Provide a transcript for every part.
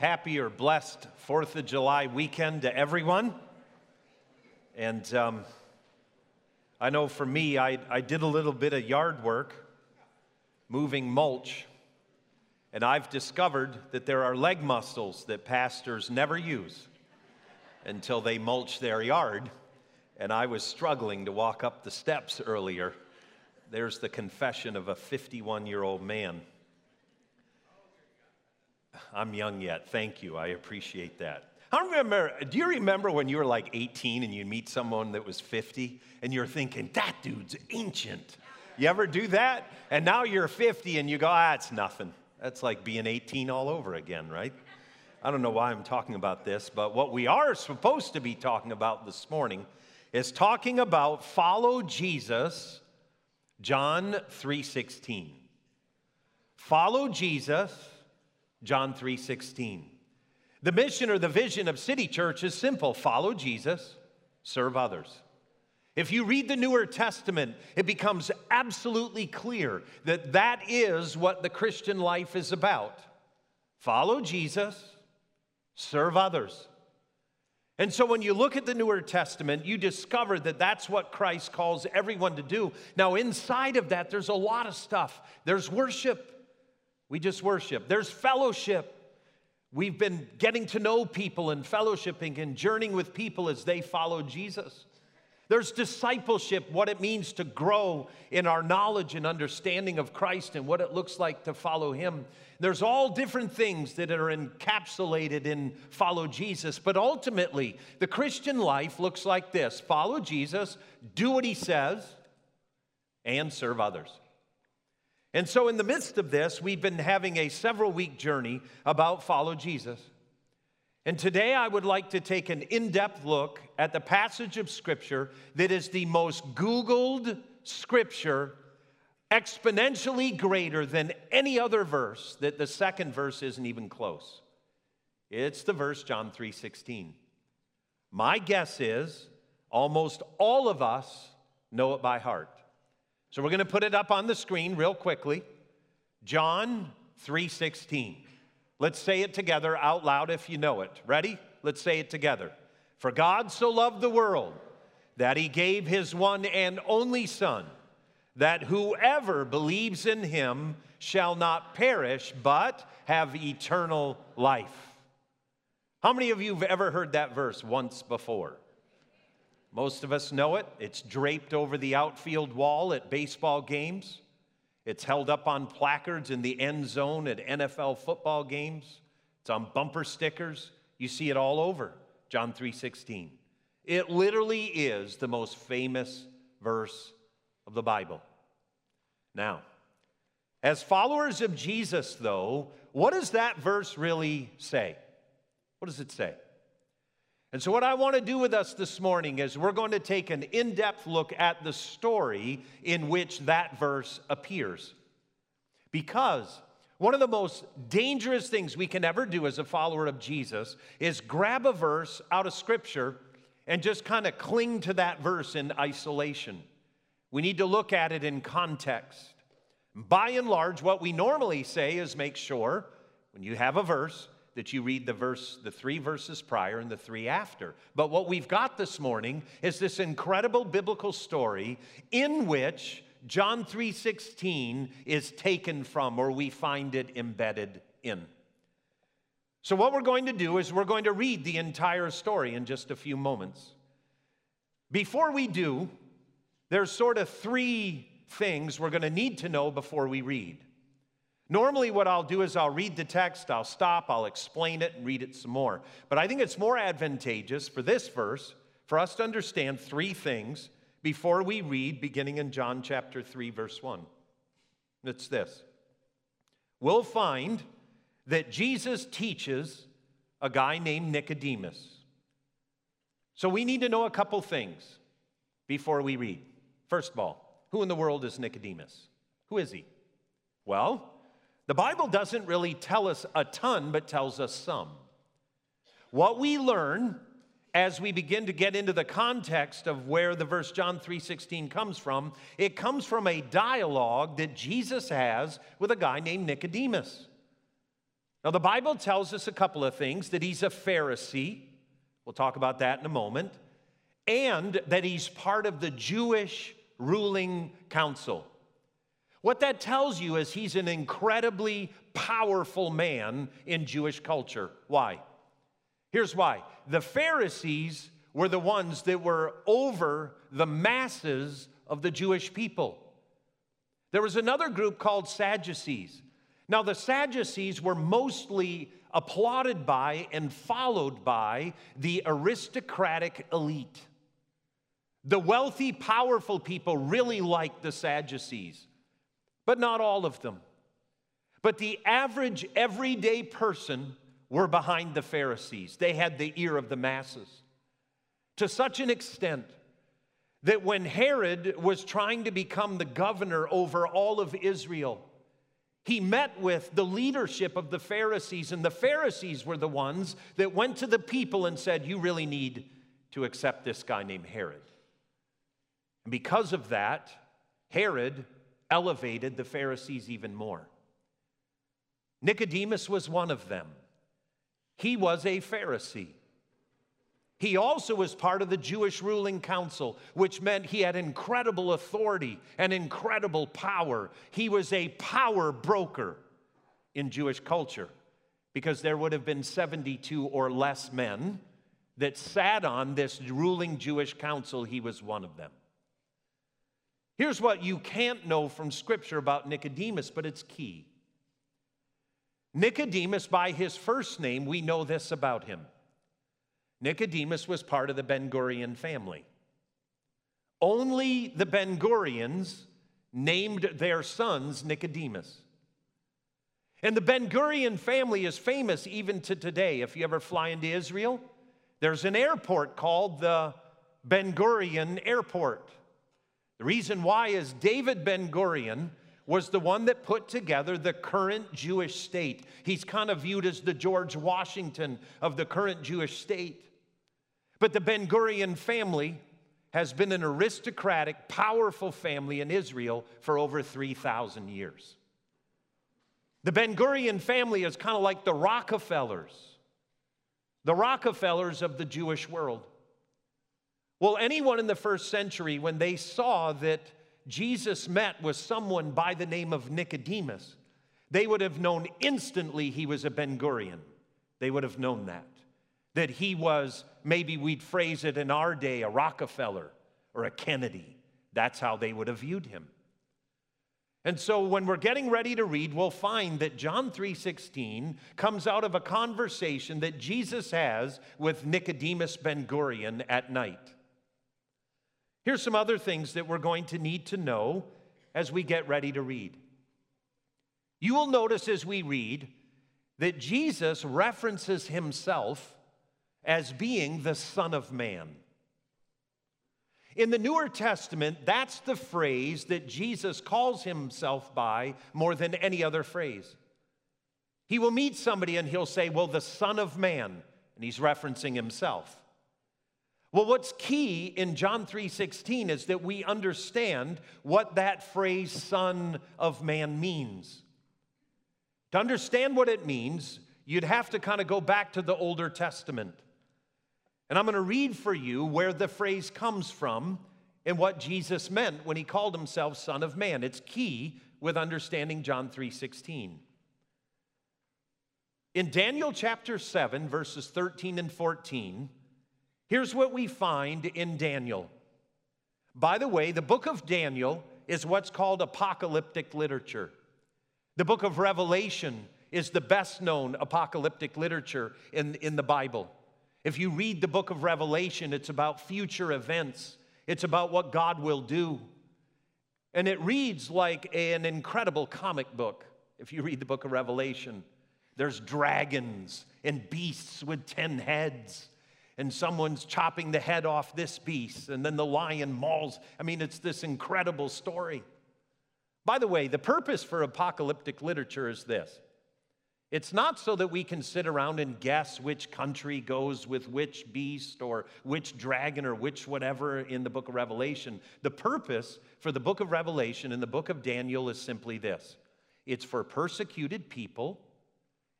happy or blessed Fourth of July weekend to everyone. And um, I know for me, I, I did a little bit of yard work, moving mulch. And I've discovered that there are leg muscles that pastors never use until they mulch their yard. And I was struggling to walk up the steps earlier. There's the confession of a 51 year old man. I'm young yet. Thank you. I appreciate that. I remember, do you remember when you were like 18 and you meet someone that was 50 and you're thinking, that dude's ancient? You ever do that? And now you're 50 and you go, ah, it's nothing. That's like being 18 all over again, right? I don't know why I'm talking about this, but what we are supposed to be talking about this morning is talking about follow Jesus, John 3:16. Follow Jesus, John 3:16. The mission or the vision of City Church is simple: follow Jesus, serve others. If you read the Newer Testament, it becomes absolutely clear that that is what the Christian life is about. Follow Jesus, serve others. And so when you look at the Newer Testament, you discover that that's what Christ calls everyone to do. Now, inside of that, there's a lot of stuff. There's worship, we just worship. There's fellowship. We've been getting to know people and fellowshipping and journeying with people as they follow Jesus. There's discipleship, what it means to grow in our knowledge and understanding of Christ and what it looks like to follow Him. There's all different things that are encapsulated in follow Jesus, but ultimately, the Christian life looks like this follow Jesus, do what He says, and serve others. And so, in the midst of this, we've been having a several week journey about follow Jesus. And today I would like to take an in depth look at the passage of Scripture that is the most Googled Scripture, exponentially greater than any other verse, that the second verse isn't even close. It's the verse John 3:16. My guess is almost all of us know it by heart. So we're going to put it up on the screen real quickly. John 3:16. Let's say it together out loud if you know it. Ready? Let's say it together. For God so loved the world that he gave his one and only Son, that whoever believes in him shall not perish, but have eternal life. How many of you have ever heard that verse once before? Most of us know it. It's draped over the outfield wall at baseball games. It's held up on placards in the end zone at NFL football games. It's on bumper stickers. You see it all over. John 3:16. It literally is the most famous verse of the Bible. Now, as followers of Jesus though, what does that verse really say? What does it say? And so, what I want to do with us this morning is we're going to take an in depth look at the story in which that verse appears. Because one of the most dangerous things we can ever do as a follower of Jesus is grab a verse out of Scripture and just kind of cling to that verse in isolation. We need to look at it in context. By and large, what we normally say is make sure when you have a verse, that you read the verse, the three verses prior and the three after. But what we've got this morning is this incredible biblical story in which John 3:16 is taken from or we find it embedded in. So what we're going to do is we're going to read the entire story in just a few moments. Before we do, there's sort of three things we're going to need to know before we read. Normally, what I'll do is I'll read the text, I'll stop, I'll explain it, and read it some more. But I think it's more advantageous for this verse for us to understand three things before we read, beginning in John chapter 3, verse 1. It's this we'll find that Jesus teaches a guy named Nicodemus. So we need to know a couple things before we read. First of all, who in the world is Nicodemus? Who is he? Well, the Bible doesn't really tell us a ton, but tells us some. What we learn as we begin to get into the context of where the verse John 3:16 comes from, it comes from a dialogue that Jesus has with a guy named Nicodemus. Now, the Bible tells us a couple of things that he's a Pharisee. We'll talk about that in a moment. And that he's part of the Jewish ruling council. What that tells you is he's an incredibly powerful man in Jewish culture. Why? Here's why the Pharisees were the ones that were over the masses of the Jewish people. There was another group called Sadducees. Now, the Sadducees were mostly applauded by and followed by the aristocratic elite. The wealthy, powerful people really liked the Sadducees, but not all of them. But the average, everyday person were behind the Pharisees. They had the ear of the masses to such an extent that when Herod was trying to become the governor over all of Israel, he met with the leadership of the Pharisees, and the Pharisees were the ones that went to the people and said, You really need to accept this guy named Herod. And because of that, Herod elevated the Pharisees even more. Nicodemus was one of them. He was a Pharisee. He also was part of the Jewish ruling council, which meant he had incredible authority and incredible power. He was a power broker in Jewish culture because there would have been 72 or less men that sat on this ruling Jewish council. He was one of them. Here's what you can't know from Scripture about Nicodemus, but it's key. Nicodemus, by his first name, we know this about him. Nicodemus was part of the Ben Gurion family. Only the Ben Gurions named their sons Nicodemus. And the Ben Gurion family is famous even to today. If you ever fly into Israel, there's an airport called the Ben Gurion Airport. The reason why is David Ben Gurion was the one that put together the current Jewish state. He's kind of viewed as the George Washington of the current Jewish state. But the Ben Gurion family has been an aristocratic, powerful family in Israel for over 3,000 years. The Ben Gurion family is kind of like the Rockefellers, the Rockefellers of the Jewish world. Well, anyone in the first century, when they saw that Jesus met with someone by the name of Nicodemus, they would have known instantly he was a Ben Gurion. They would have known that that he was, maybe we'd phrase it in our day, a Rockefeller or a Kennedy. That's how they would have viewed him. And so when we're getting ready to read, we'll find that John 3:16 comes out of a conversation that Jesus has with Nicodemus Ben Gurion at night. Here's some other things that we're going to need to know as we get ready to read. You will notice as we read that Jesus references himself as being the Son of Man. In the Newer Testament, that's the phrase that Jesus calls himself by more than any other phrase. He will meet somebody and he'll say, Well, the Son of Man, and he's referencing himself. Well, what's key in John 3:16 is that we understand what that phrase son of man means. To understand what it means, you'd have to kind of go back to the Older Testament. And I'm going to read for you where the phrase comes from and what Jesus meant when he called himself son of man. It's key with understanding John 3:16. In Daniel chapter 7 verses 13 and 14, here's what we find in Daniel. By the way, the book of Daniel is what's called apocalyptic literature. The book of Revelation is the best known apocalyptic literature in, in the Bible. If you read the book of Revelation, it's about future events, it's about what God will do. And it reads like an incredible comic book if you read the book of Revelation. There's dragons and beasts with 10 heads, and someone's chopping the head off this beast, and then the lion mauls. I mean, it's this incredible story. By the way, the purpose for apocalyptic literature is this it's not so that we can sit around and guess which country goes with which beast or which dragon or which whatever in the book of Revelation. The purpose for the book of Revelation and the book of Daniel is simply this it's for persecuted people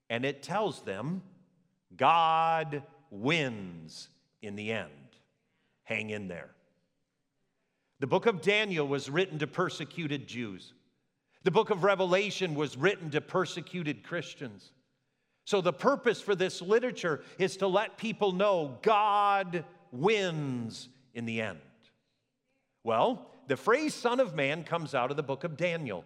and it tells them God wins in the end. Hang in there. The book of Daniel was written to persecuted Jews. The book of Revelation was written to persecuted Christians. So, the purpose for this literature is to let people know God wins in the end. Well, the phrase Son of Man comes out of the book of Daniel.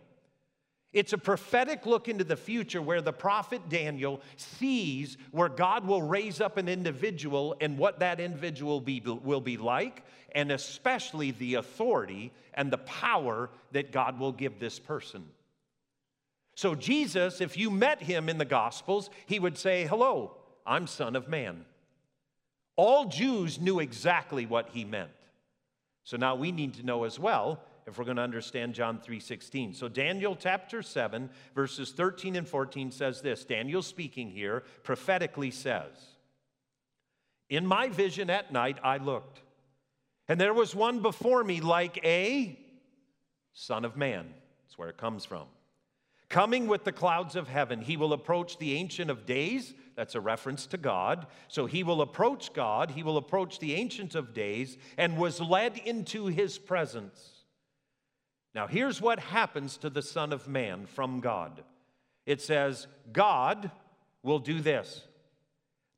It's a prophetic look into the future where the prophet Daniel sees where God will raise up an individual and what that individual be, will be like, and especially the authority and the power that God will give this person. So, Jesus, if you met him in the Gospels, he would say, Hello, I'm Son of Man. All Jews knew exactly what he meant. So now we need to know as well if we're going to understand John 3:16. So Daniel chapter 7 verses 13 and 14 says this. Daniel speaking here prophetically says, "In my vision at night I looked, and there was one before me like a son of man." That's where it comes from. Coming with the clouds of heaven, he will approach the Ancient of Days. That's a reference to God. So he will approach God, he will approach the Ancient of Days, and was led into his presence. Now, here's what happens to the Son of Man from God it says, God will do this.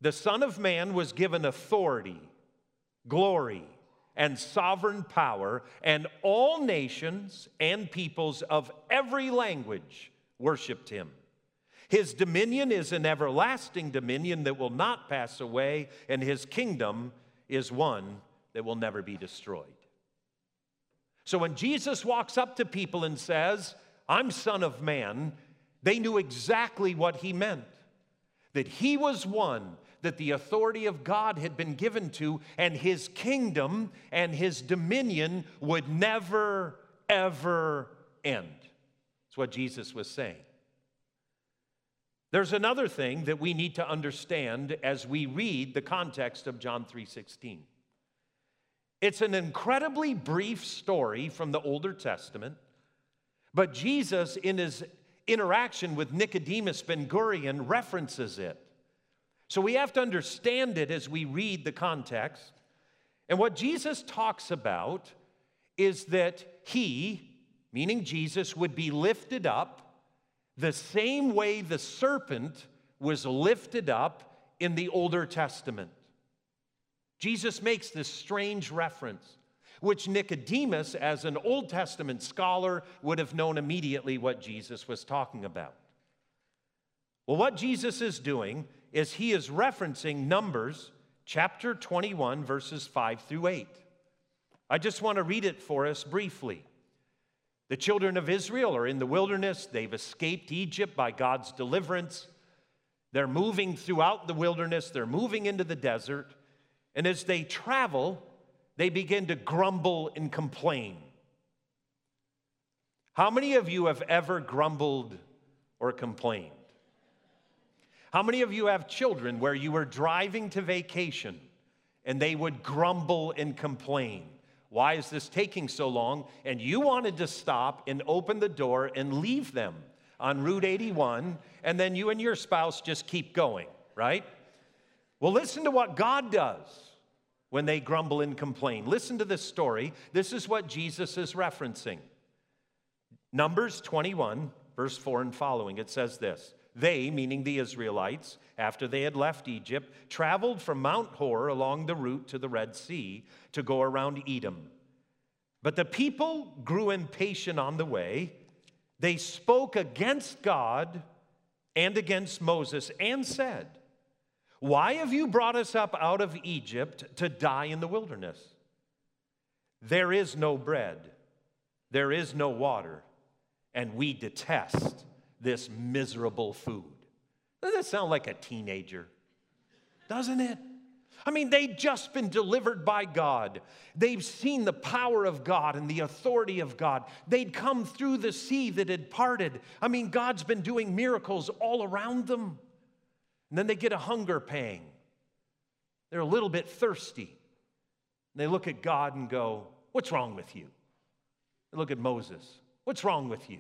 The Son of Man was given authority, glory, and sovereign power, and all nations and peoples of every language worshiped him. His dominion is an everlasting dominion that will not pass away, and his kingdom is one that will never be destroyed. So when Jesus walks up to people and says, I'm Son of Man, they knew exactly what he meant that he was one that the authority of God had been given to, and his kingdom and his dominion would never, ever end. That's what Jesus was saying. There's another thing that we need to understand as we read the context of John 3:16. It's an incredibly brief story from the Older Testament, but Jesus in his interaction with Nicodemus Ben Gurion references it. So we have to understand it as we read the context. And what Jesus talks about is that he, meaning Jesus, would be lifted up the same way the serpent was lifted up in the Older Testament. Jesus makes this strange reference, which Nicodemus, as an Old Testament scholar, would have known immediately what Jesus was talking about. Well, what Jesus is doing is he is referencing Numbers chapter 21, verses 5 through 8. I just want to read it for us briefly. The children of Israel are in the wilderness. They've escaped Egypt by God's deliverance. They're moving throughout the wilderness, they're moving into the desert. And as they travel, they begin to grumble and complain. How many of you have ever grumbled or complained? How many of you have children where you were driving to vacation and they would grumble and complain? Why is this taking so long? And you wanted to stop and open the door and leave them on Route 81, and then you and your spouse just keep going, right? Well, listen to what God does when they grumble and complain. Listen to this story. This is what Jesus is referencing. Numbers 21, verse 4 and following, it says this They, meaning the Israelites, after they had left Egypt, traveled from Mount Hor along the route to the Red Sea to go around Edom. But the people grew impatient on the way. They spoke against God and against Moses and said, Why have you brought us up out of Egypt to die in the wilderness? There is no bread, there is no water, and we detest this miserable food. Doesn't that sound like a teenager? Doesn't it? I mean, they'd just been delivered by God. They've seen the power of God and the authority of God. They'd come through the sea that had parted. I mean, God's been doing miracles all around them. And then they get a hunger pang. They're a little bit thirsty. They look at God and go, What's wrong with you? They look at Moses, What's wrong with you?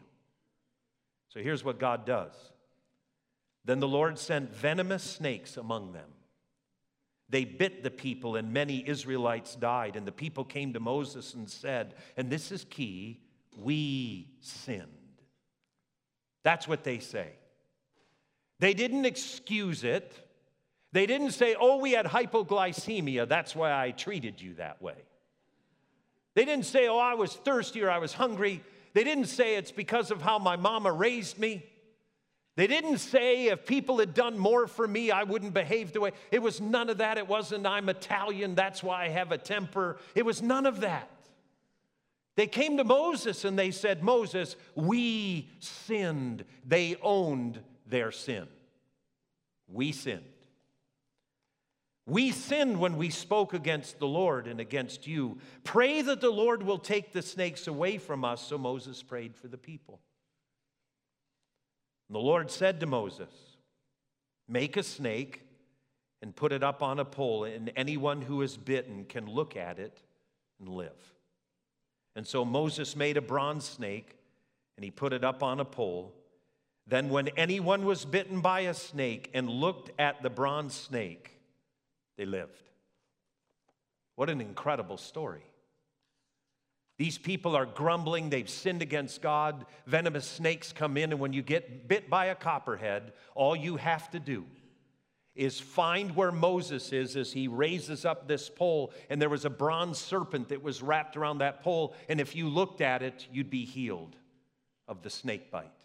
So here's what God does Then the Lord sent venomous snakes among them. They bit the people, and many Israelites died. And the people came to Moses and said, and this is key, we sinned. That's what they say. They didn't excuse it. They didn't say, oh, we had hypoglycemia, that's why I treated you that way. They didn't say, oh, I was thirsty or I was hungry. They didn't say it's because of how my mama raised me. They didn't say if people had done more for me, I wouldn't behave the way. It was none of that. It wasn't, I'm Italian, that's why I have a temper. It was none of that. They came to Moses and they said, Moses, we sinned. They owned their sin. We sinned. We sinned when we spoke against the Lord and against you. Pray that the Lord will take the snakes away from us. So Moses prayed for the people. And the Lord said to Moses, Make a snake and put it up on a pole, and anyone who is bitten can look at it and live. And so Moses made a bronze snake and he put it up on a pole. Then, when anyone was bitten by a snake and looked at the bronze snake, they lived. What an incredible story. These people are grumbling, they've sinned against God. Venomous snakes come in, and when you get bit by a copperhead, all you have to do is find where Moses is as he raises up this pole, and there was a bronze serpent that was wrapped around that pole, and if you looked at it, you'd be healed of the snake bite.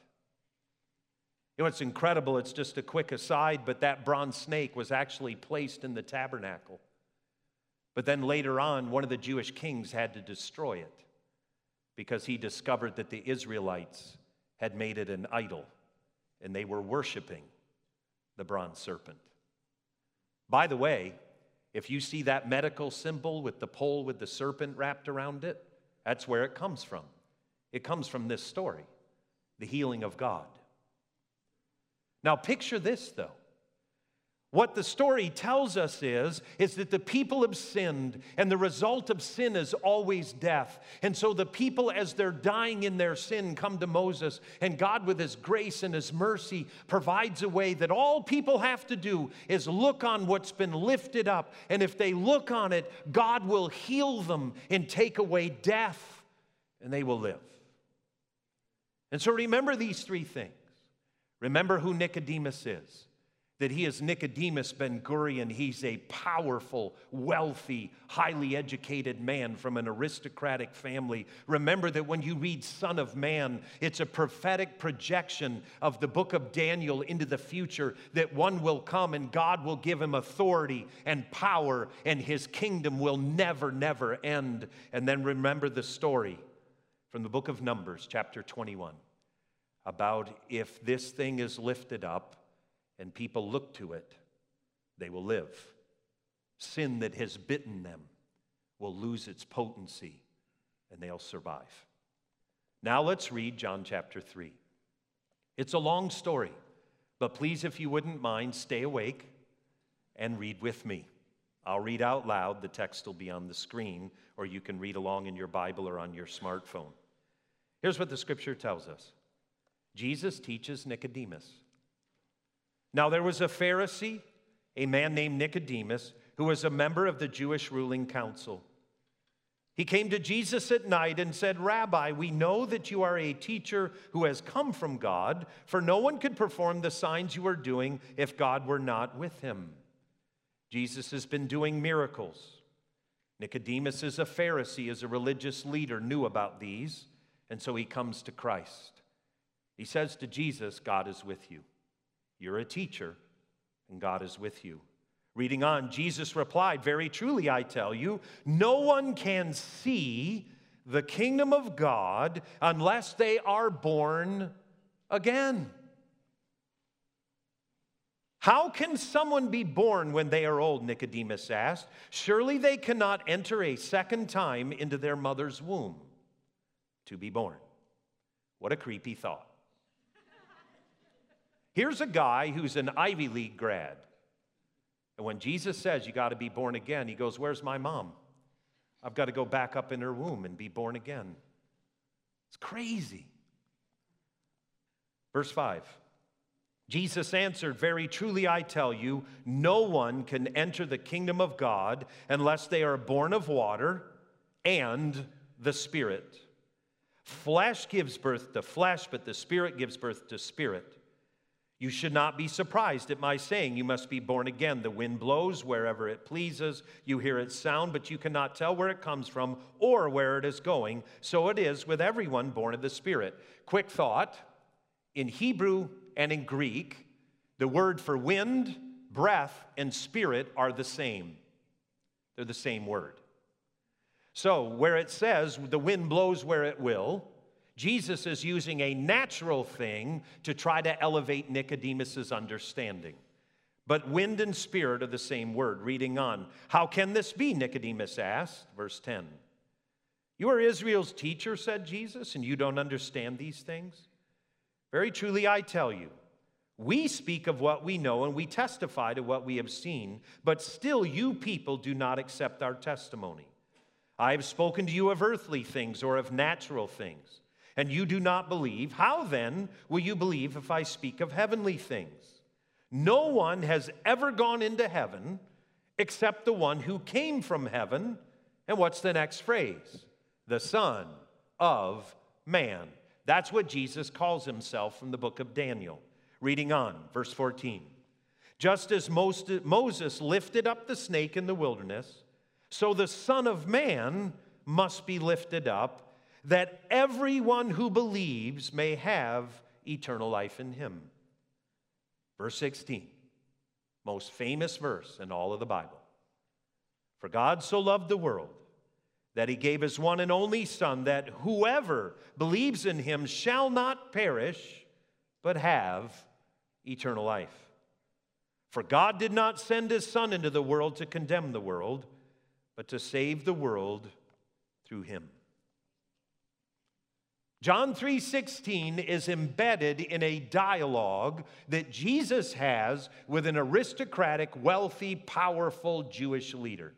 You know, it's incredible, it's just a quick aside, but that bronze snake was actually placed in the tabernacle. But then later on, one of the Jewish kings had to destroy it because he discovered that the Israelites had made it an idol and they were worshiping the bronze serpent. By the way, if you see that medical symbol with the pole with the serpent wrapped around it, that's where it comes from. It comes from this story, the healing of God. Now, picture this though. What the story tells us is, is that the people have sinned, and the result of sin is always death. And so the people, as they're dying in their sin, come to Moses, and God, with His grace and His mercy, provides a way that all people have to do is look on what's been lifted up. And if they look on it, God will heal them and take away death, and they will live. And so remember these three things. Remember who Nicodemus is that he is Nicodemus Ben Gurion. He's a powerful, wealthy, highly educated man from an aristocratic family. Remember that when you read Son of Man, it's a prophetic projection of the book of Daniel into the future that one will come and God will give him authority and power, and his kingdom will never, never end. And then remember the story from the book of Numbers, chapter 21, about if this thing is lifted up and people look to it, they will live. Sin that has bitten them will lose its potency and they'll survive. Now let's read John chapter 3. It's a long story, but please, if you wouldn't mind, stay awake and read with me. I'll read out loud. The text will be on the screen, or you can read along in your Bible or on your smartphone. Here's what the scripture tells us Jesus teaches Nicodemus. Now, there was a Pharisee, a man named Nicodemus, who was a member of the Jewish ruling council. He came to Jesus at night and said, Rabbi, we know that you are a teacher who has come from God, for no one could perform the signs you are doing if God were not with him. Jesus has been doing miracles. Nicodemus is a Pharisee, is a religious leader, knew about these, and so he comes to Christ. He says to Jesus, God is with you. You're a teacher, and God is with you. Reading on, Jesus replied, Very truly, I tell you, no one can see the kingdom of God unless they are born again. How can someone be born when they are old? Nicodemus asked. Surely they cannot enter a second time into their mother's womb to be born. What a creepy thought. Here's a guy who's an Ivy League grad. And when Jesus says you got to be born again, he goes, Where's my mom? I've got to go back up in her womb and be born again. It's crazy. Verse 5 Jesus answered, Very truly I tell you, no one can enter the kingdom of God unless they are born of water and the Spirit. Flesh gives birth to flesh, but the Spirit gives birth to spirit. You should not be surprised at my saying, You must be born again. The wind blows wherever it pleases. You hear its sound, but you cannot tell where it comes from or where it is going. So it is with everyone born of the Spirit. Quick thought in Hebrew and in Greek, the word for wind, breath, and spirit are the same. They're the same word. So, where it says the wind blows where it will, Jesus is using a natural thing to try to elevate Nicodemus's understanding. But wind and spirit are the same word. Reading on. How can this be? Nicodemus asked, verse 10. You are Israel's teacher, said Jesus, and you don't understand these things? Very truly, I tell you, we speak of what we know and we testify to what we have seen, but still you people do not accept our testimony. I have spoken to you of earthly things or of natural things, and you do not believe. How then will you believe if I speak of heavenly things? No one has ever gone into heaven except the one who came from heaven. And what's the next phrase? The Son of Man. That's what Jesus calls himself from the book of Daniel. Reading on, verse 14. Just as Moses lifted up the snake in the wilderness, so the Son of Man must be lifted up, that everyone who believes may have eternal life in him. Verse 16, most famous verse in all of the Bible. For God so loved the world that he gave his one and only Son, that whoever believes in him shall not perish, but have eternal life. For God did not send his Son into the world to condemn the world but to save the world through him. John 3:16 is embedded in a dialogue that Jesus has with an aristocratic, wealthy, powerful Jewish leader.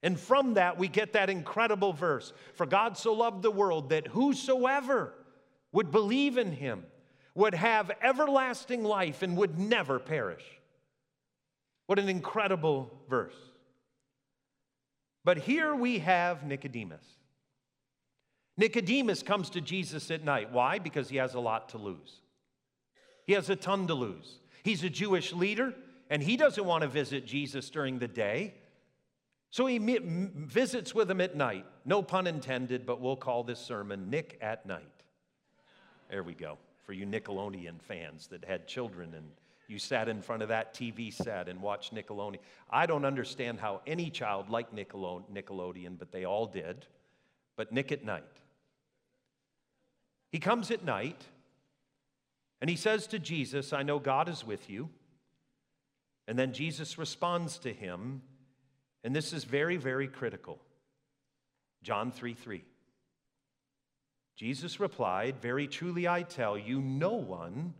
And from that we get that incredible verse, for God so loved the world that whosoever would believe in him would have everlasting life and would never perish. What an incredible verse. But here we have Nicodemus. Nicodemus comes to Jesus at night. Why? Because he has a lot to lose. He has a ton to lose. He's a Jewish leader, and he doesn't want to visit Jesus during the day. So he visits with him at night. No pun intended, but we'll call this sermon Nick at Night. There we go, for you Nickelodeon fans that had children and you sat in front of that TV set and watched Nickelodeon. I don't understand how any child liked Nickelodeon, but they all did. But Nick at night. He comes at night and he says to Jesus, I know God is with you. And then Jesus responds to him, and this is very, very critical. John 3 3. Jesus replied, Very truly I tell you, no one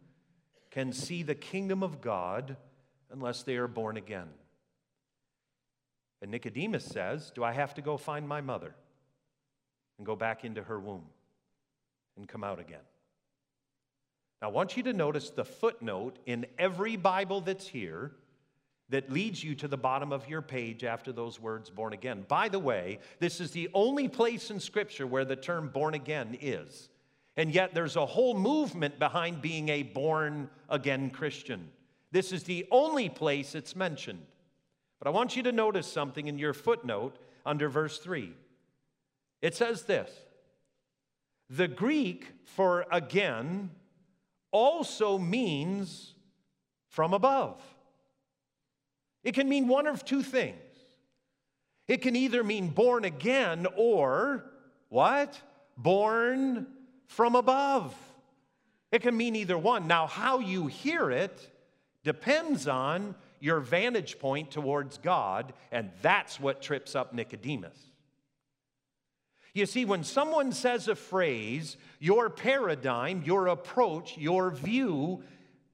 can see the kingdom of God unless they are born again. And Nicodemus says, Do I have to go find my mother and go back into her womb and come out again? Now, I want you to notice the footnote in every Bible that's here that leads you to the bottom of your page after those words born again. By the way, this is the only place in Scripture where the term born again is. And yet there's a whole movement behind being a born again Christian. This is the only place it's mentioned. But I want you to notice something in your footnote under verse 3. It says this The Greek for again also means from above. It can mean one of two things. It can either mean born again or what? Born from above. It can mean either one. Now, how you hear it depends on your vantage point towards God, and that's what trips up Nicodemus. You see, when someone says a phrase, your paradigm, your approach, your view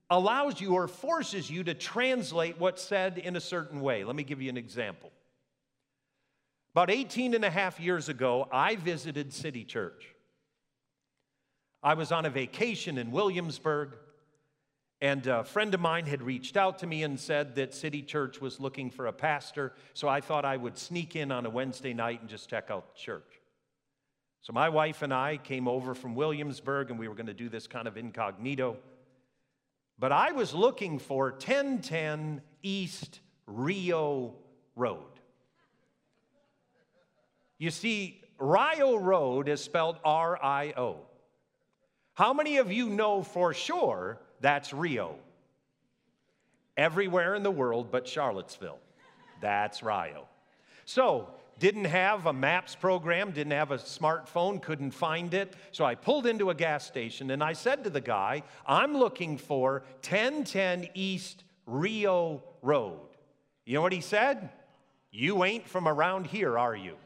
allows you or forces you to translate what's said in a certain way. Let me give you an example. About 18 and a half years ago, I visited City Church. I was on a vacation in Williamsburg, And a friend of mine had reached out to me and said that City Church was looking for a pastor, so I thought I would sneak in on a Wednesday night and just check out the church. So my wife and I came over from Williamsburg and we were going to do this kind of incognito. But I was looking for 1010 East Rio Road. You see, Rio Road is spelled R I O. How many of you know for sure that's Rio? Everywhere in the world but Charlottesville. That's Rio. So didn't have a maps program, didn't have a smartphone, couldn't find it. So I pulled into a gas station and I said to the guy, I'm looking for 1010 East Rio Road. You know what he said? You ain't from around here, are you?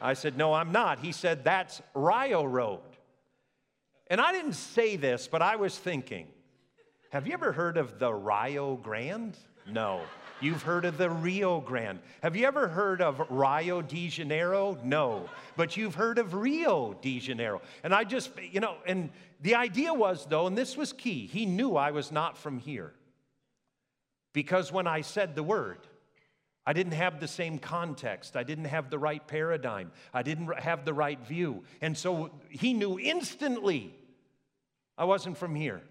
I said, No, I'm not. He said, That's Rio Road. And I didn't say this, but I was thinking, have you ever heard of the Rio Grande? No. You've heard of the Rio Grande. Have you ever heard of Rio de Janeiro? No. But you've heard of Rio de Janeiro. And I just, you know, and the idea was, though, and this was key, he knew I was not from here. Because when I said the word, I didn't have the same context. I didn't have the right paradigm. I didn't have the right view. And so he knew instantly I wasn't from here.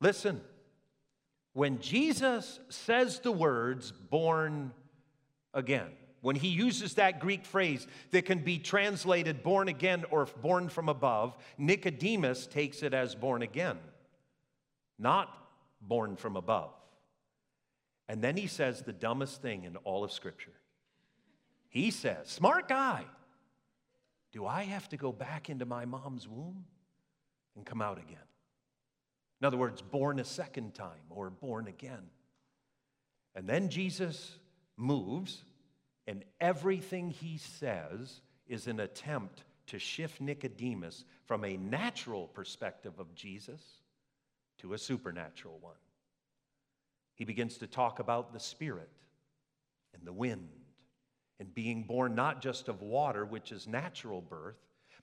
Listen. When Jesus says the words born again, when he uses that Greek phrase that can be translated born again or born from above, Nicodemus takes it as born again, not born from above. And then he says the dumbest thing in all of Scripture. He says, Smart guy, do I have to go back into my mom's womb and come out again? In other words, born a second time or born again. And then Jesus moves, and everything he says is an attempt to shift Nicodemus from a natural perspective of Jesus to a supernatural one. He begins to talk about the Spirit and the wind and being born not just of water, which is natural birth,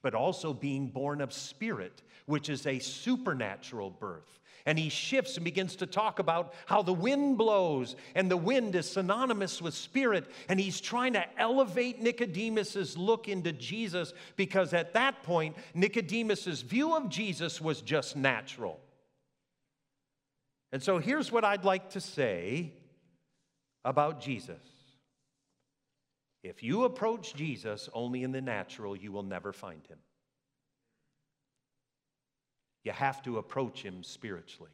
but also being born of spirit, which is a supernatural birth. And he shifts and begins to talk about how the wind blows, and the wind is synonymous with spirit. And he's trying to elevate Nicodemus's look into Jesus because at that point, Nicodemus's view of Jesus was just natural. And so here's what I'd like to say about Jesus. If you approach Jesus only in the natural, you will never find him. You have to approach him spiritually.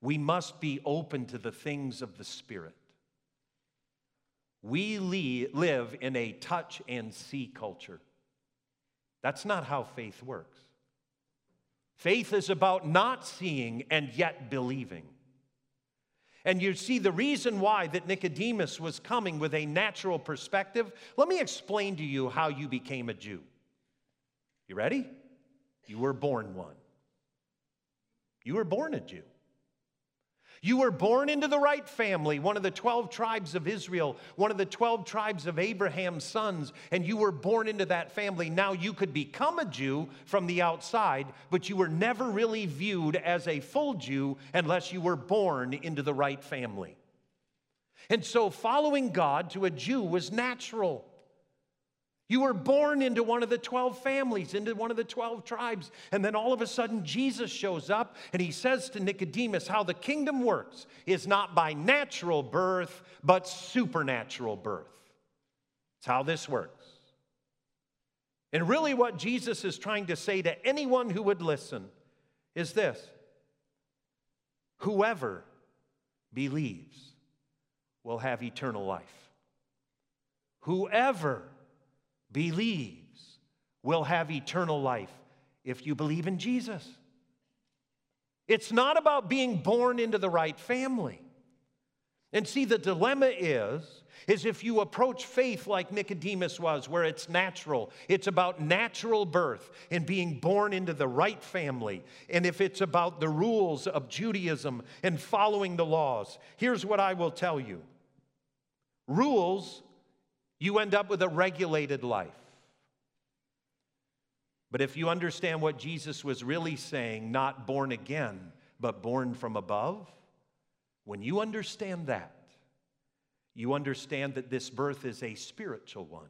We must be open to the things of the Spirit. We live in a touch and see culture. That's not how faith works. Faith is about not seeing and yet believing. And you see the reason why that Nicodemus was coming with a natural perspective. Let me explain to you how you became a Jew. You ready? You were born one. You were born a Jew. You were born into the right family, one of the 12 tribes of Israel, one of the 12 tribes of Abraham's sons, and you were born into that family. Now you could become a Jew from the outside, but you were never really viewed as a full Jew unless you were born into the right family. And so following God to a Jew was natural. You were born into one of the 12 families, into one of the 12 tribes. And then all of a sudden, Jesus shows up and he says to Nicodemus how the kingdom works is not by natural birth, but supernatural birth. It's how this works. And really, what Jesus is trying to say to anyone who would listen is this whoever believes will have eternal life. Whoever believes will have eternal life if you believe in Jesus. It's not about being born into the right family. And see, the dilemma is, is if you approach faith like Nicodemus was, where it's natural, it's about natural birth and being born into the right family. And if it's about the rules of Judaism and following the laws, here's what I will tell you rules you end up with a regulated life. But if you understand what Jesus was really saying, not born again, but born from above, when you understand that, you understand that this birth is a spiritual one.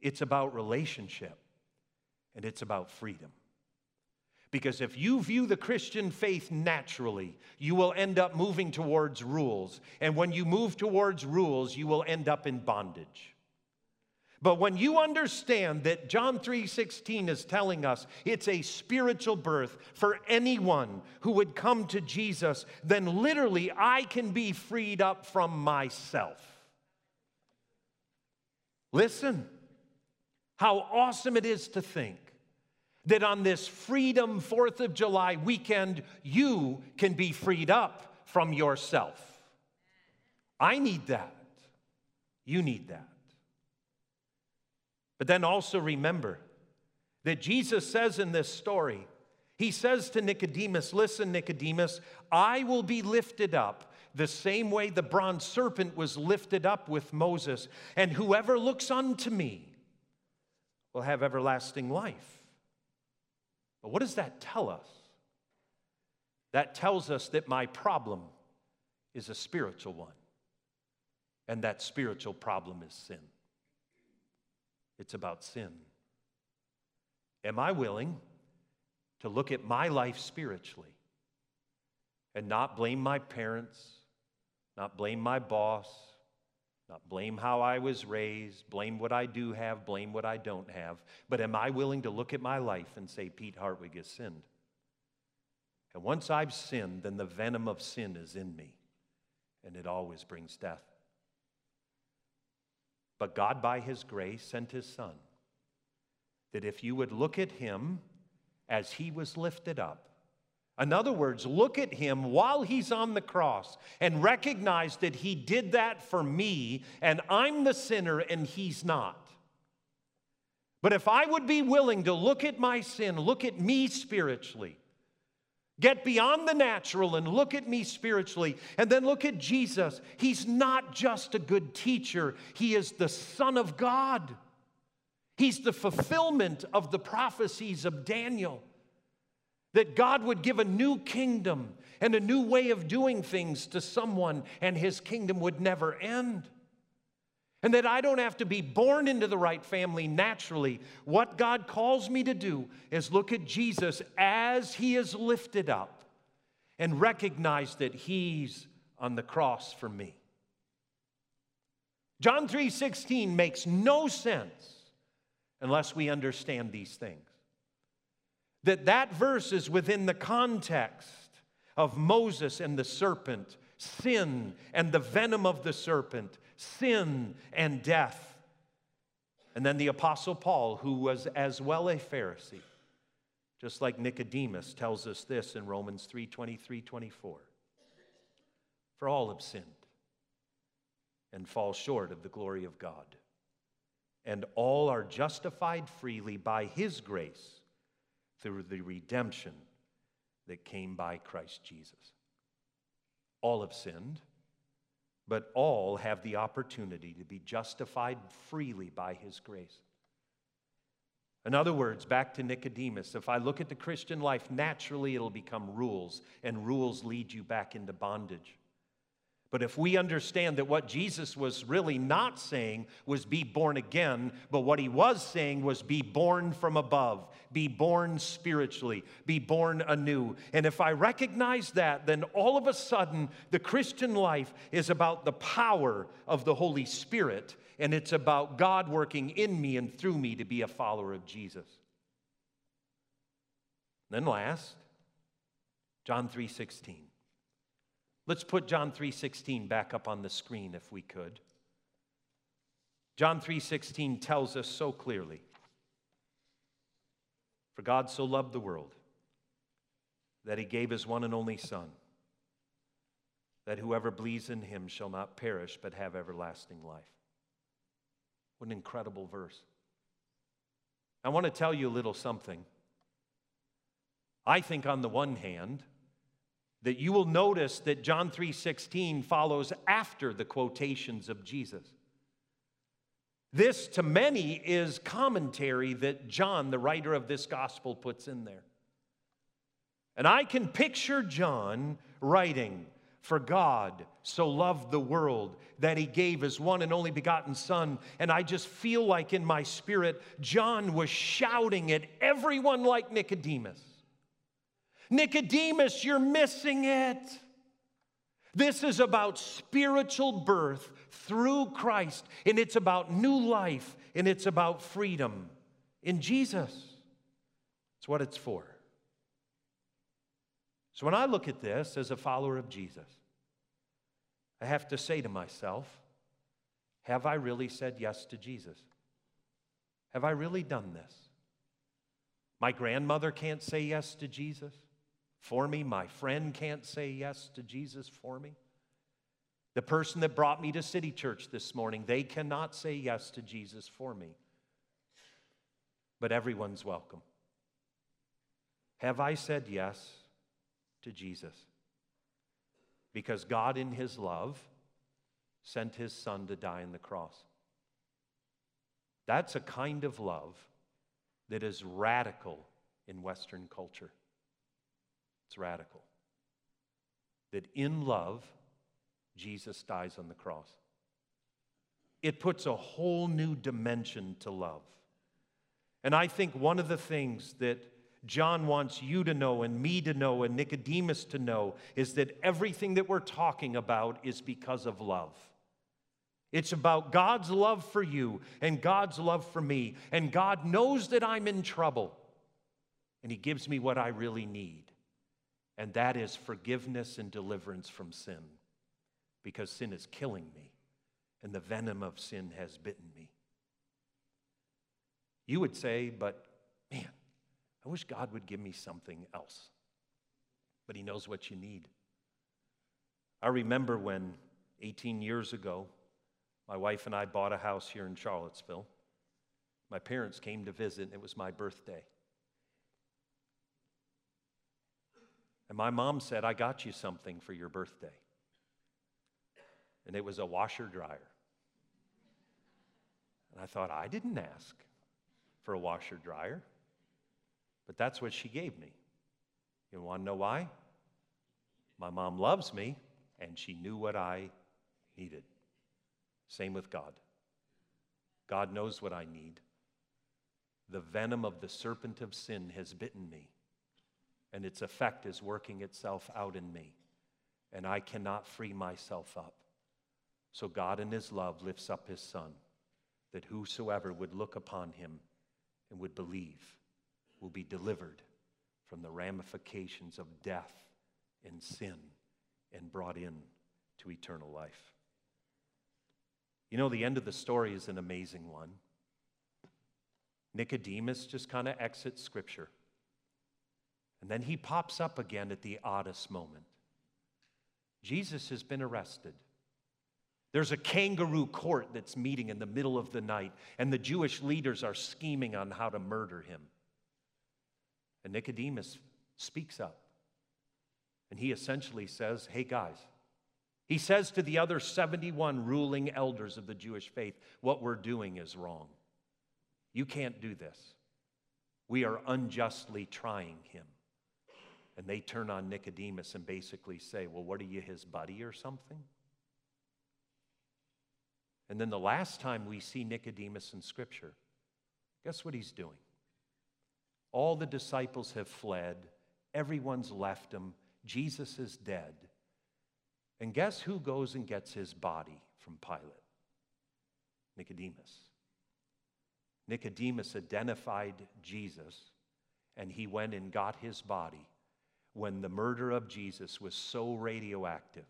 It's about relationship and it's about freedom. Because if you view the Christian faith naturally, you will end up moving towards rules. And when you move towards rules, you will end up in bondage. But when you understand that John 3:16 is telling us it's a spiritual birth for anyone who would come to Jesus, then literally I can be freed up from myself. Listen, how awesome it is to think that on this Freedom 4th of July weekend, you can be freed up from yourself. I need that. You need that. But then also remember that Jesus says in this story, He says to Nicodemus, Listen, Nicodemus, I will be lifted up the same way the bronze serpent was lifted up with Moses, and whoever looks unto me will have everlasting life. But what does that tell us? That tells us that my problem is a spiritual one, and that spiritual problem is sin. It's about sin. Am I willing to look at my life spiritually and not blame my parents, not blame my boss, not blame how I was raised, blame what I do have, blame what I don't have. But am I willing to look at my life and say, Pete Hartwig has sinned? And once I've sinned, then the venom of sin is in me, and it always brings death. But God, by His grace, sent His Son, that if you would look at Him as He was lifted up, in other words, look at him while he's on the cross and recognize that he did that for me and I'm the sinner and he's not. But if I would be willing to look at my sin, look at me spiritually, get beyond the natural and look at me spiritually, and then look at Jesus, he's not just a good teacher, he is the Son of God. He's the fulfillment of the prophecies of Daniel that God would give a new kingdom and a new way of doing things to someone, and his kingdom would never end. And that I don't have to be born into the right family naturally. What God calls me to do is look at Jesus as he is lifted up and recognize that he's on the cross for me. John 3:16 makes no sense unless we understand these things that that verse is within the context of Moses and the serpent, sin and the venom of the serpent, sin and death. And then the Apostle Paul, who was as well a Pharisee, just like Nicodemus tells us this in Romans 3 23 24. For all have sinned and fall short of the glory of God, and all are justified freely by his grace through the redemption that came by Christ Jesus. All have sinned, but all have the opportunity to be justified freely by his grace. In other words, back to Nicodemus, if I look at the Christian life, naturally it'll become rules, and rules lead you back into bondage. But if we understand that what Jesus was really not saying was be born again, but what he was saying was be born from above, be born spiritually, be born anew. And if I recognize that, then all of a sudden the Christian life is about the power of the Holy Spirit, and it's about God working in me and through me to be a follower of Jesus. Then last, John 3 16. Let's put John 3:16 back up on the screen if we could. John 3:16 tells us so clearly. For God so loved the world that he gave his one and only son that whoever believes in him shall not perish but have everlasting life. What an incredible verse. I want to tell you a little something. I think on the one hand, that you will notice that John 3:16 follows after the quotations of Jesus. This, to many, is commentary that John, the writer of this gospel, puts in there. And I can picture John writing, For God so loved the world that he gave his one and only begotten Son. And I just feel like in my spirit, John was shouting at everyone like Nicodemus Nicodemus, you're missing it. This is about spiritual birth through Christ, and it's about new life, and it's about freedom in Jesus. It's what it's for. So when I look at this as a follower of Jesus, I have to say to myself, have I really said yes to Jesus? Have I really done this? My grandmother can't say yes to Jesus for me. My friend can't say yes to Jesus for me. The person that brought me to City Church this morning, they cannot say yes to Jesus for me. But everyone's welcome. Have I said yes to Jesus? Because God, in His love, sent His Son to die on the cross. That's a kind of love that is radical in Western culture. It's radical. That in love, Jesus dies on the cross. It puts a whole new dimension to love. And I think one of the things that John wants you to know and me to know and Nicodemus to know is that everything that we're talking about is because of love. It's about God's love for you and God's love for me. And God knows that I'm in trouble. And He gives me what I really need. And that is forgiveness and deliverance from sin because sin is killing me and the venom of sin has bitten me. You would say, but man, I wish God would give me something else. But He knows what you need. I remember when 18 years ago, my wife and I bought a house here in Charlottesville. My parents came to visit, and it was my birthday. And my mom said, I got you something for your birthday and it was a washer dryer. And I thought, I didn't ask for a washer dryer, but that's what she gave me. You want to know why? My mom loves me, and she knew what I needed. Same with God. God knows what I need. The venom of the serpent of sin has bitten me, and its effect is working itself out in me, and I cannot free myself up. So God in his love lifts up his son, that whosoever would look upon him and would believe will be delivered from the ramifications of death and sin and brought in to eternal life. You know, the end of the story is an amazing one. Nicodemus just kind of exits scripture. And then he pops up again at the oddest moment. Jesus has been arrested. There's a kangaroo court that's meeting in the middle of the night, and the Jewish leaders are scheming on how to murder him. And Nicodemus speaks up. And he essentially says, Hey, guys, he says to the other 71 ruling elders of the Jewish faith, What we're doing is wrong. You can't do this. We are unjustly trying him. And they turn on Nicodemus and basically say, Well, what are you, his buddy or something? And then the last time we see Nicodemus in Scripture, guess what he's doing? All the disciples have fled, everyone's left him, Jesus is dead. And guess who goes and gets his body from Pilate? Nicodemus. Nicodemus identified Jesus, and he went and got his body when the murder of Jesus was so radioactive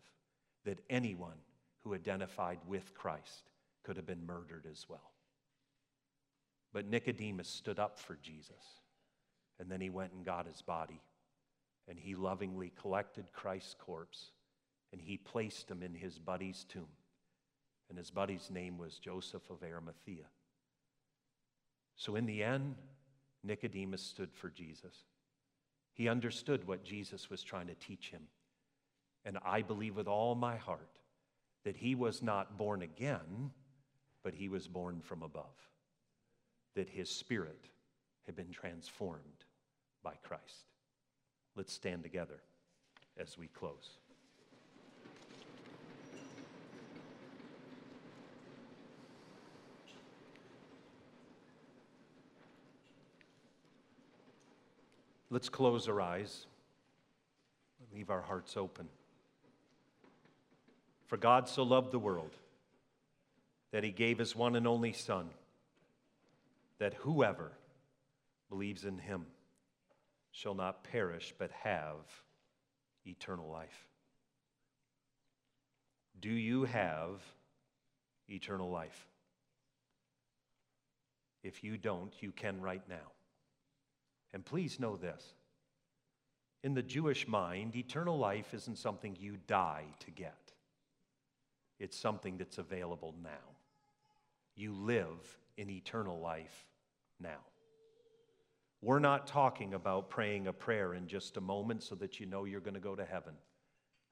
that anyone who identified with Christ could have been murdered as well. But Nicodemus stood up for Jesus, and then he went and got his body, and he lovingly collected Christ's corpse, and he placed him in his buddy's tomb. And his buddy's name was Joseph of Arimathea. So in the end, Nicodemus stood for Jesus. He understood what Jesus was trying to teach him. And I believe with all my heart that he was not born again but he was born from above, that his spirit had been transformed by Christ. Let's stand together as we close. Let's close our eyes, leave our hearts open. For God so loved the world that he gave his one and only Son, that whoever believes in him shall not perish but have eternal life. Do you have eternal life? If you don't, you can right now. And please know this in the Jewish mind, eternal life isn't something you die to get, it's something that's available now. You live in eternal life now. We're not talking about praying a prayer in just a moment so that you know you're going to go to heaven.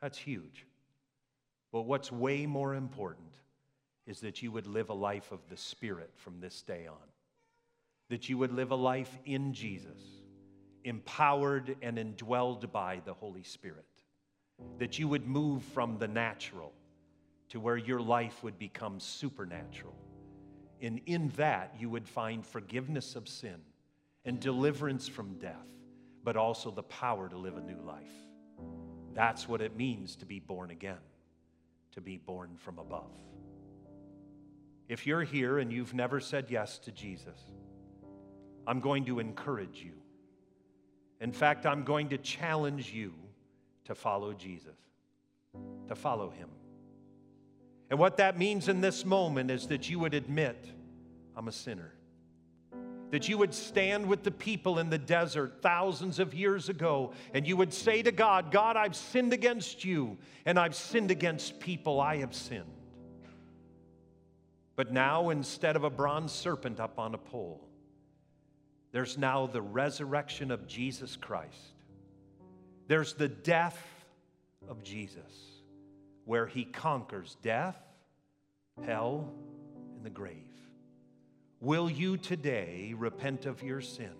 That's huge. But what's way more important is that you would live a life of the Spirit from this day on that you would live a life in Jesus, empowered and indwelled by the Holy Spirit, that you would move from the natural to where your life would become supernatural. And in that, you would find forgiveness of sin and deliverance from death, but also the power to live a new life. That's what it means to be born again, to be born from above. If you're here and you've never said yes to Jesus, I'm going to encourage you. In fact, I'm going to challenge you to follow Jesus, to follow him. And what that means in this moment is that you would admit, I'm a sinner. That you would stand with the people in the desert thousands of years ago and you would say to God, God, I've sinned against you and I've sinned against people. I have sinned. But now, instead of a bronze serpent up on a pole, there's now the resurrection of Jesus Christ. There's the death of Jesus, where he conquers death, hell, and the grave. Will you today repent of your sin?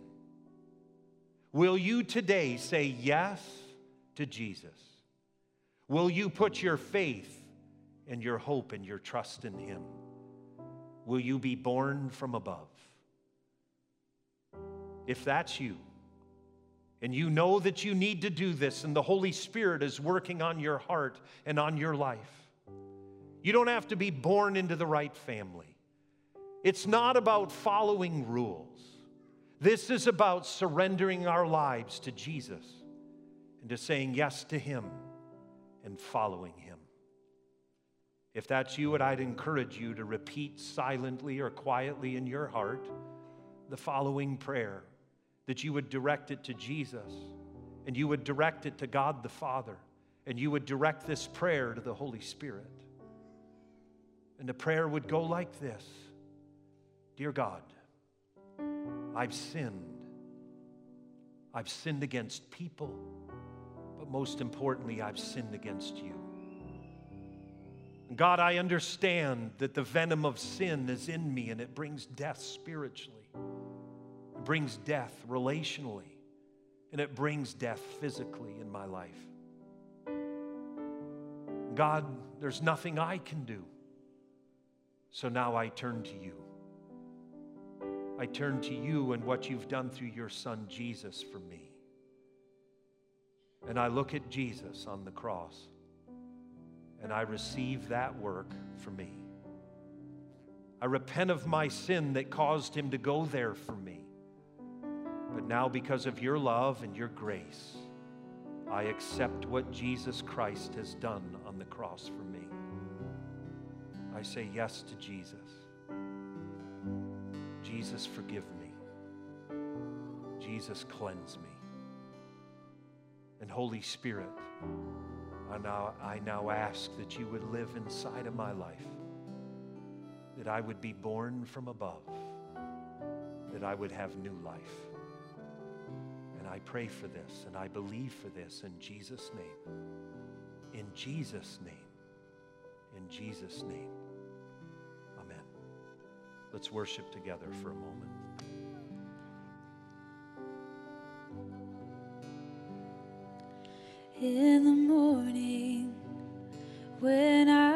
Will you today say yes to Jesus? Will you put your faith and your hope and your trust in him? Will you be born from above? If that's you, and you know that you need to do this, and the Holy Spirit is working on your heart and on your life, you don't have to be born into the right family. It's not about following rules. This is about surrendering our lives to Jesus and to saying yes to Him and following Him. If that's you, I'd encourage you to repeat silently or quietly in your heart the following prayer that you would direct it to Jesus and you would direct it to God the Father and you would direct this prayer to the Holy Spirit. And the prayer would go like this Dear God, I've sinned. I've sinned against people, but most importantly, I've sinned against you. God, I understand that the venom of sin is in me and it brings death spiritually. It brings death relationally, and it brings death physically in my life. God, there's nothing I can do. So now I turn to you. I turn to you and what you've done through your son Jesus for me. And I look at Jesus on the cross and I receive that work for me. I repent of my sin that caused him to go there for me. But now, because of your love and your grace, I accept what Jesus Christ has done on the cross for me. I say yes to Jesus. Jesus, forgive me. Jesus, cleanse me. And Holy Spirit, I now, I now ask that you would live inside of my life, that I would be born from above, that I would have new life. I pray for this and I believe for this in Jesus' name. In Jesus' name. In Jesus' name. Amen. Let's worship together for a moment. In the morning, when I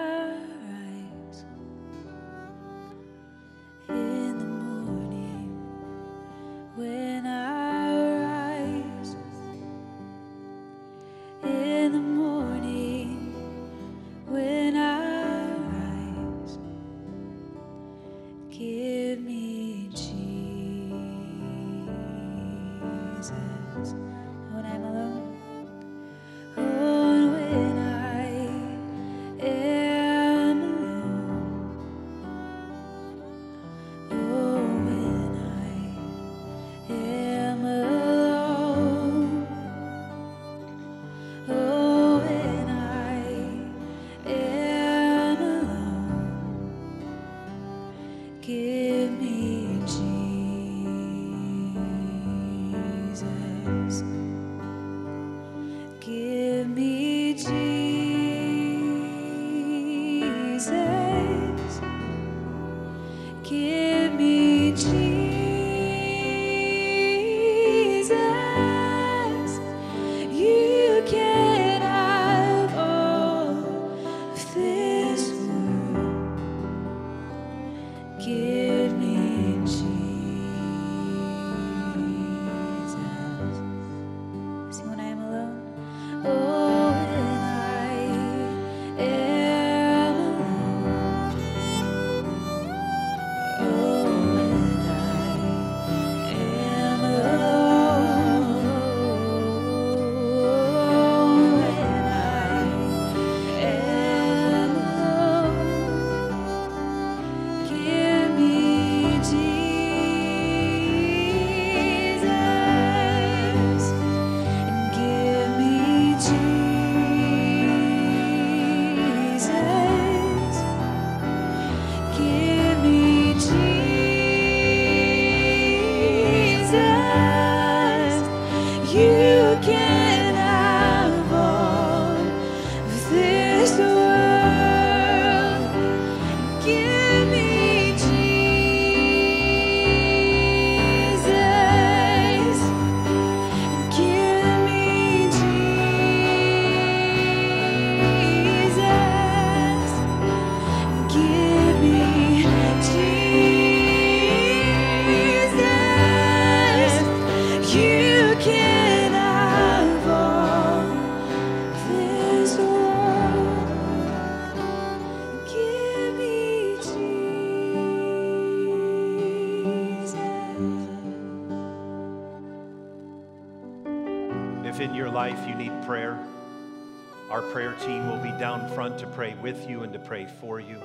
pray for you.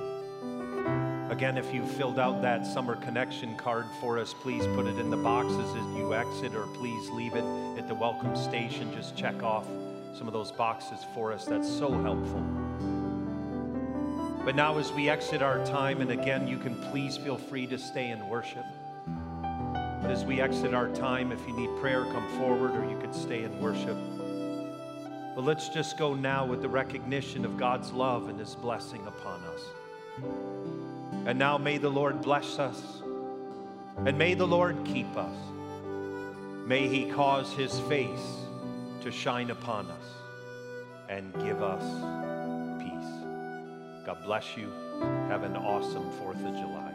Again, if you filled out that summer connection card for us, please put it in the boxes as you exit, or please leave it at the welcome station. Just check off some of those boxes for us. That's so helpful. But now, as we exit our time, and again, you can please feel free to stay and worship. But as we exit our time, if you need prayer, come forward or you could stay and worship. But let's just go now with the recognition of God's love and His blessing upon us. And now may the Lord bless us, and may the Lord keep us. May He cause His face to shine upon us and give us peace. God bless you. Have an awesome 4th of July.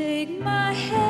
Take my hand